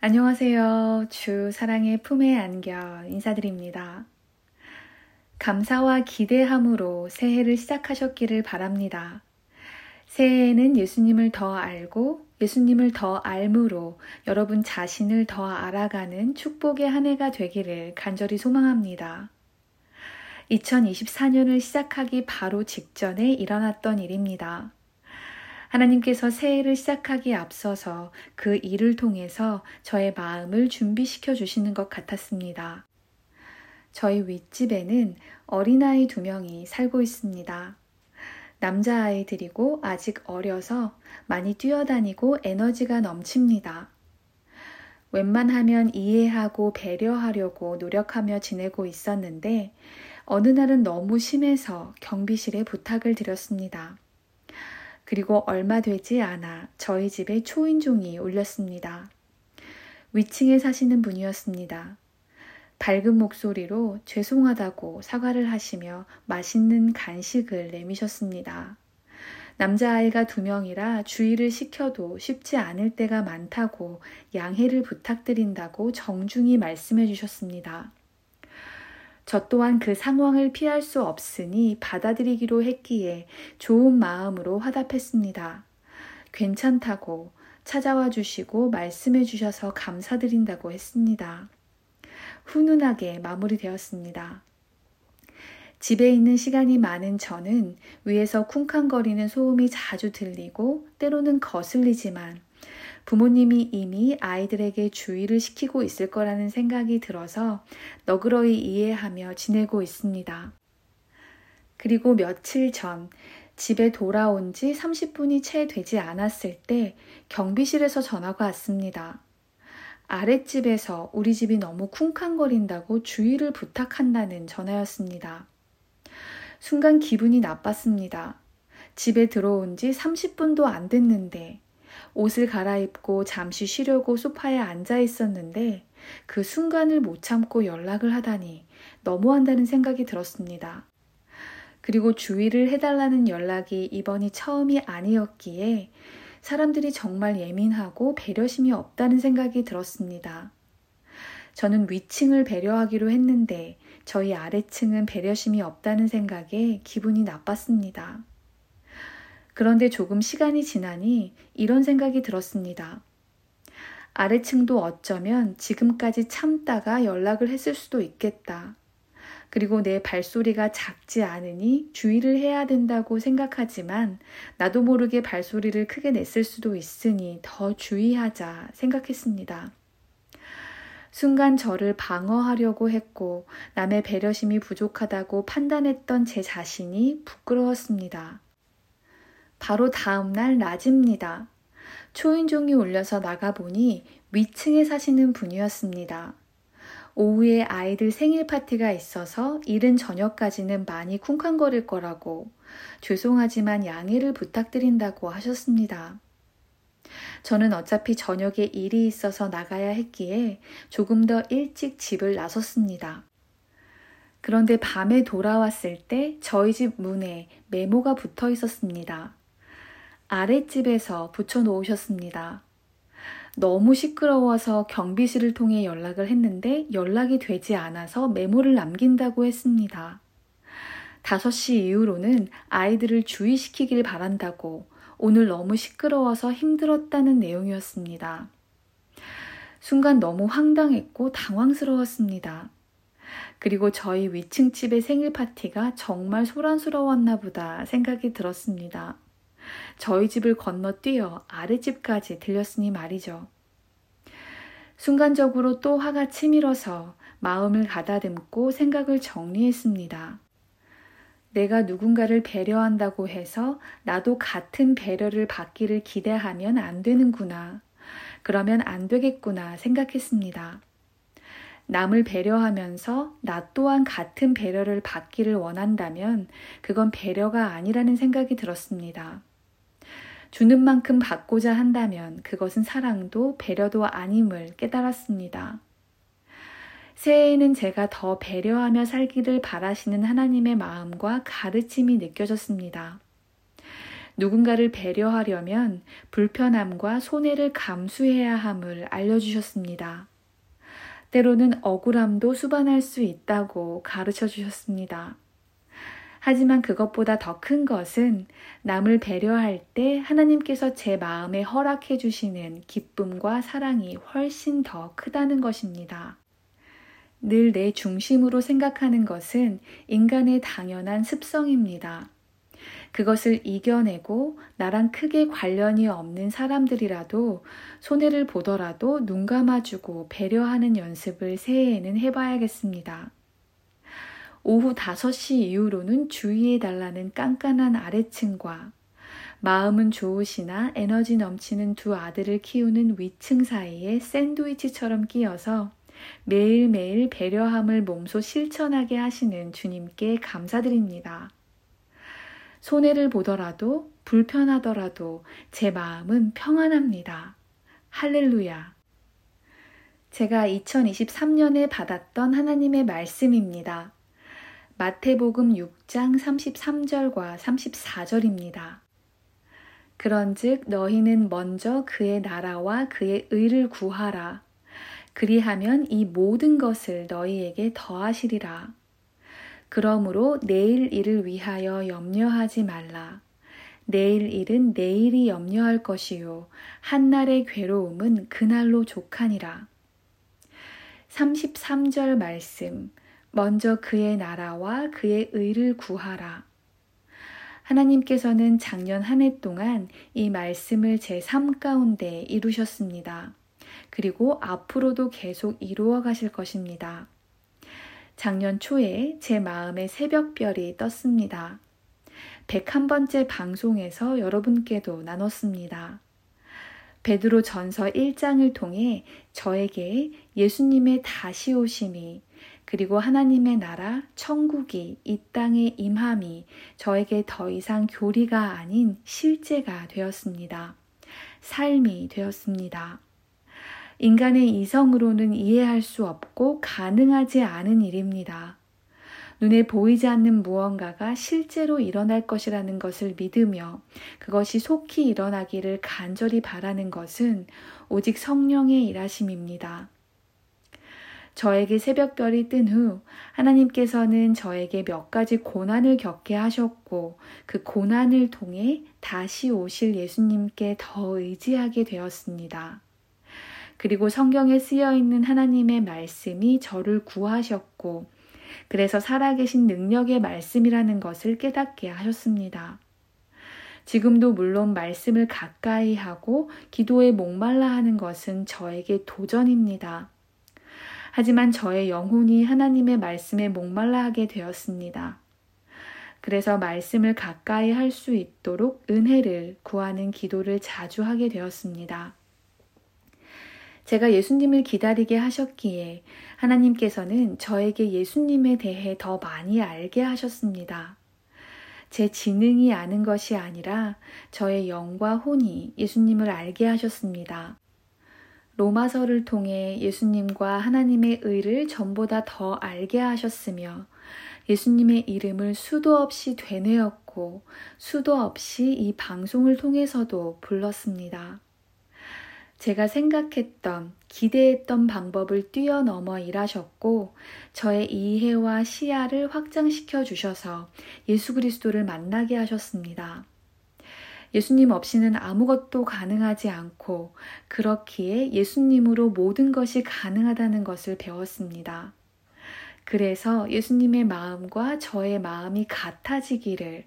안녕하세요. 주 사랑의 품에 안겨 인사드립니다. 감사와 기대함으로 새해를 시작하셨기를 바랍니다. 새해에는 예수님을 더 알고 예수님을 더 알므로 여러분 자신을 더 알아가는 축복의 한 해가 되기를 간절히 소망합니다. 2024년을 시작하기 바로 직전에 일어났던 일입니다. 하나님께서 새해를 시작하기에 앞서서 그 일을 통해서 저의 마음을 준비시켜 주시는 것 같았습니다. 저희 윗집에는 어린아이 두 명이 살고 있습니다. 남자아이들이고 아직 어려서 많이 뛰어다니고 에너지가 넘칩니다. 웬만하면 이해하고 배려하려고 노력하며 지내고 있었는데 어느 날은 너무 심해서 경비실에 부탁을 드렸습니다. 그리고 얼마 되지 않아 저희 집에 초인종이 울렸습니다. 위층에 사시는 분이었습니다. 밝은 목소리로 죄송하다고 사과를 하시며 맛있는 간식을 내미셨습니다. 남자아이가 두 명이라 주의를 시켜도 쉽지 않을 때가 많다고 양해를 부탁드린다고 정중히 말씀해 주셨습니다. 저 또한 그 상황을 피할 수 없으니 받아들이기로 했기에 좋은 마음으로 화답했습니다. 괜찮다고 찾아와 주시고 말씀해 주셔서 감사드린다고 했습니다. 훈훈하게 마무리되었습니다. 집에 있는 시간이 많은 저는 위에서 쿵쾅거리는 소음이 자주 들리고 때로는 거슬리지만 부모님이 이미 아이들에게 주의를 시키고 있을 거라는 생각이 들어서 너그러이 이해하며 지내고 있습니다. 그리고 며칠 전 집에 돌아온 지 30분이 채 되지 않았을 때 경비실에서 전화가 왔습니다. 아랫집에서 우리 집이 너무 쿵쾅거린다고 주의를 부탁한다는 전화였습니다. 순간 기분이 나빴습니다. 집에 들어온 지 30분도 안 됐는데 옷을 갈아입고 잠시 쉬려고 소파에 앉아 있었는데 그 순간을 못 참고 연락을 하다니 너무한다는 생각이 들었습니다. 그리고 주의를 해달라는 연락이 이번이 처음이 아니었기에 사람들이 정말 예민하고 배려심이 없다는 생각이 들었습니다. 저는 위층을 배려하기로 했는데 저희 아래층은 배려심이 없다는 생각에 기분이 나빴습니다. 그런데 조금 시간이 지나니 이런 생각이 들었습니다. 아래층도 어쩌면 지금까지 참다가 연락을 했을 수도 있겠다. 그리고 내 발소리가 작지 않으니 주의를 해야 된다고 생각하지만 나도 모르게 발소리를 크게 냈을 수도 있으니 더 주의하자 생각했습니다. 순간 저를 방어하려고 했고 남의 배려심이 부족하다고 판단했던 제 자신이 부끄러웠습니다. 바로 다음날 낮입니다. 초인종이 울려서 나가보니 위층에 사시는 분이었습니다. 오후에 아이들 생일 파티가 있어서 이른 저녁까지는 많이 쿵쾅거릴 거라고 죄송하지만 양해를 부탁드린다고 하셨습니다. 저는 어차피 저녁에 일이 있어서 나가야 했기에 조금 더 일찍 집을 나섰습니다. 그런데 밤에 돌아왔을 때 저희 집 문에 메모가 붙어 있었습니다. 아랫집에서 붙여놓으셨습니다. 너무 시끄러워서 경비실을 통해 연락을 했는데 연락이 되지 않아서 메모를 남긴다고 했습니다. 5시 이후로는 아이들을 주의시키길 바란다고 오늘 너무 시끄러워서 힘들었다는 내용이었습니다. 순간 너무 황당했고 당황스러웠습니다. 그리고 저희 위층집의 생일 파티가 정말 소란스러웠나 보다 생각이 들었습니다. 저희 집을 건너뛰어 아랫집까지 들렸으니 말이죠. 순간적으로 또 화가 치밀어서 마음을 가다듬고 생각을 정리했습니다. 내가 누군가를 배려한다고 해서 나도 같은 배려를 받기를 기대하면 안 되는구나. 그러면 안 되겠구나 생각했습니다. 남을 배려하면서 나 또한 같은 배려를 받기를 원한다면 그건 배려가 아니라는 생각이 들었습니다. 주는 만큼 받고자 한다면 그것은 사랑도 배려도 아님을 깨달았습니다. 새해에는 제가 더 배려하며 살기를 바라시는 하나님의 마음과 가르침이 느껴졌습니다. 누군가를 배려하려면 불편함과 손해를 감수해야 함을 알려주셨습니다. 때로는 억울함도 수반할 수 있다고 가르쳐 주셨습니다. 하지만 그것보다 더 큰 것은 남을 배려할 때 하나님께서 제 마음에 허락해 주시는 기쁨과 사랑이 훨씬 더 크다는 것입니다. 늘 내 중심으로 생각하는 것은 인간의 당연한 습성입니다. 그것을 이겨내고 나랑 크게 관련이 없는 사람들이라도 손해를 보더라도 눈 감아주고 배려하는 연습을 새해에는 해봐야겠습니다. 오후 5시 이후로는 주의해달라는 깐깐한 아래층과 마음은 좋으시나 에너지 넘치는 두 아들을 키우는 위층 사이에 샌드위치처럼 끼어서 매일매일 배려함을 몸소 실천하게 하시는 주님께 감사드립니다. 손해를 보더라도 불편하더라도 제 마음은 평안합니다. 할렐루야. 제가 2023년에 받았던 하나님의 말씀입니다. 마태복음 6장 33절과 34절입니다. 그런즉 너희는 먼저 그의 나라와 그의 의를 구하라. 그리하면 이 모든 것을 너희에게 더하시리라. 그러므로 내일 일을 위하여 염려하지 말라. 내일 일은 내일이 염려할 것이요. 한날의 괴로움은 그날로 족하니라. 33절 말씀. 먼저 그의 나라와 그의 의를 구하라. 하나님께서는 작년 한 해 동안 이 말씀을 제 삶 가운데 이루셨습니다. 그리고 앞으로도 계속 이루어 가실 것입니다. 작년 초에 제 마음에 새벽별이 떴습니다. 101번째 방송에서 여러분께도 나눴습니다. 베드로 전서 1장을 통해 저에게 예수님의 다시 오심이 그리고 하나님의 나라, 천국이 이 땅에 임함이 저에게 더 이상 교리가 아닌 실제가 되었습니다. 삶이 되었습니다. 인간의 이성으로는 이해할 수 없고 가능하지 않은 일입니다. 눈에 보이지 않는 무언가가 실제로 일어날 것이라는 것을 믿으며 그것이 속히 일어나기를 간절히 바라는 것은 오직 성령의 일하심입니다. 저에게 새벽별이 뜬 후 하나님께서는 저에게 몇 가지 고난을 겪게 하셨고 그 고난을 통해 다시 오실 예수님께 더 의지하게 되었습니다. 그리고 성경에 쓰여 있는 하나님의 말씀이 저를 구하셨고, 그래서 살아계신 능력의 말씀이라는 것을 깨닫게 하셨습니다. 지금도 물론 말씀을 가까이 하고 기도에 목말라 하는 것은 저에게 도전입니다. 하지만 저의 영혼이 하나님의 말씀에 목말라 하게 되었습니다. 그래서 말씀을 가까이 할 수 있도록 은혜를 구하는 기도를 자주 하게 되었습니다. 제가 예수님을 기다리게 하셨기에 하나님께서는 저에게 예수님에 대해 더 많이 알게 하셨습니다. 제 지능이 아는 것이 아니라 저의 영과 혼이 예수님을 알게 하셨습니다. 로마서를 통해 예수님과 하나님의 의를 전보다 더 알게 하셨으며 예수님의 이름을 수도 없이 되뇌었고 수도 없이 이 방송을 통해서도 불렀습니다. 제가 생각했던, 기대했던 방법을 뛰어넘어 일하셨고, 저의 이해와 시야를 확장시켜 주셔서 예수 그리스도를 만나게 하셨습니다. 예수님 없이는 아무것도 가능하지 않고, 그렇기에 예수님으로 모든 것이 가능하다는 것을 배웠습니다. 그래서 예수님의 마음과 저의 마음이 같아지기를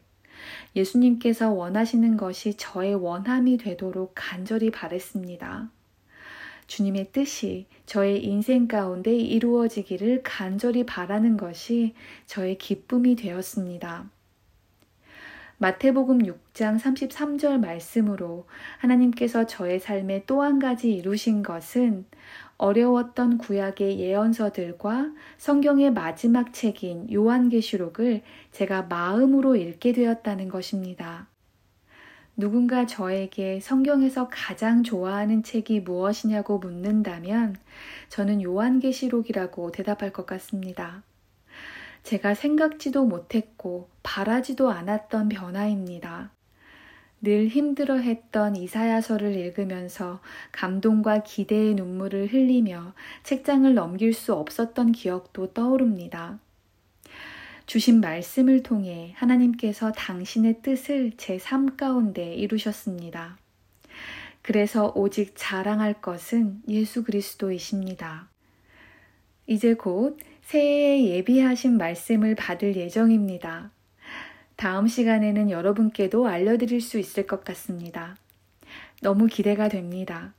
예수님께서 원하시는 것이 저의 원함이 되도록 간절히 바랬습니다. 주님의 뜻이 저의 인생 가운데 이루어지기를 간절히 바라는 것이 저의 기쁨이 되었습니다. 마태복음 6장 33절 말씀으로 하나님께서 저의 삶에 또 한 가지 이루신 것은 어려웠던 구약의 예언서들과 성경의 마지막 책인 요한계시록을 제가 마음으로 읽게 되었다는 것입니다. 누군가 저에게 성경에서 가장 좋아하는 책이 무엇이냐고 묻는다면 저는 요한계시록이라고 대답할 것 같습니다. 제가 생각지도 못했고 바라지도 않았던 변화입니다. 늘 힘들어 했던 이사야서를 읽으면서 감동과 기대의 눈물을 흘리며 책장을 넘길 수 없었던 기억도 떠오릅니다. 주신 말씀을 통해 하나님께서 당신의 뜻을 제 삶 가운데 이루셨습니다. 그래서 오직 자랑할 것은 예수 그리스도이십니다. 이제 곧 새해에 예비하신 말씀을 받을 예정입니다. 다음 시간에는 여러분께도 알려드릴 수 있을 것 같습니다. 너무 기대가 됩니다.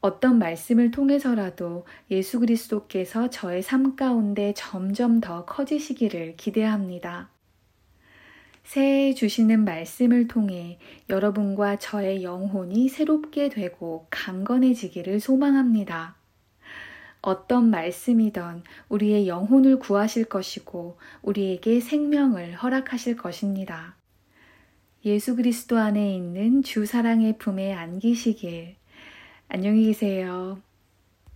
어떤 말씀을 통해서라도 예수 그리스도께서 저의 삶 가운데 점점 더 커지시기를 기대합니다. 새해 주시는 말씀을 통해 여러분과 저의 영혼이 새롭게 되고 강건해지기를 소망합니다. 어떤 말씀이던 우리의 영혼을 구하실 것이고 우리에게 생명을 허락하실 것입니다. 예수 그리스도 안에 있는 주 사랑의 품에 안기시길 안녕히 계세요.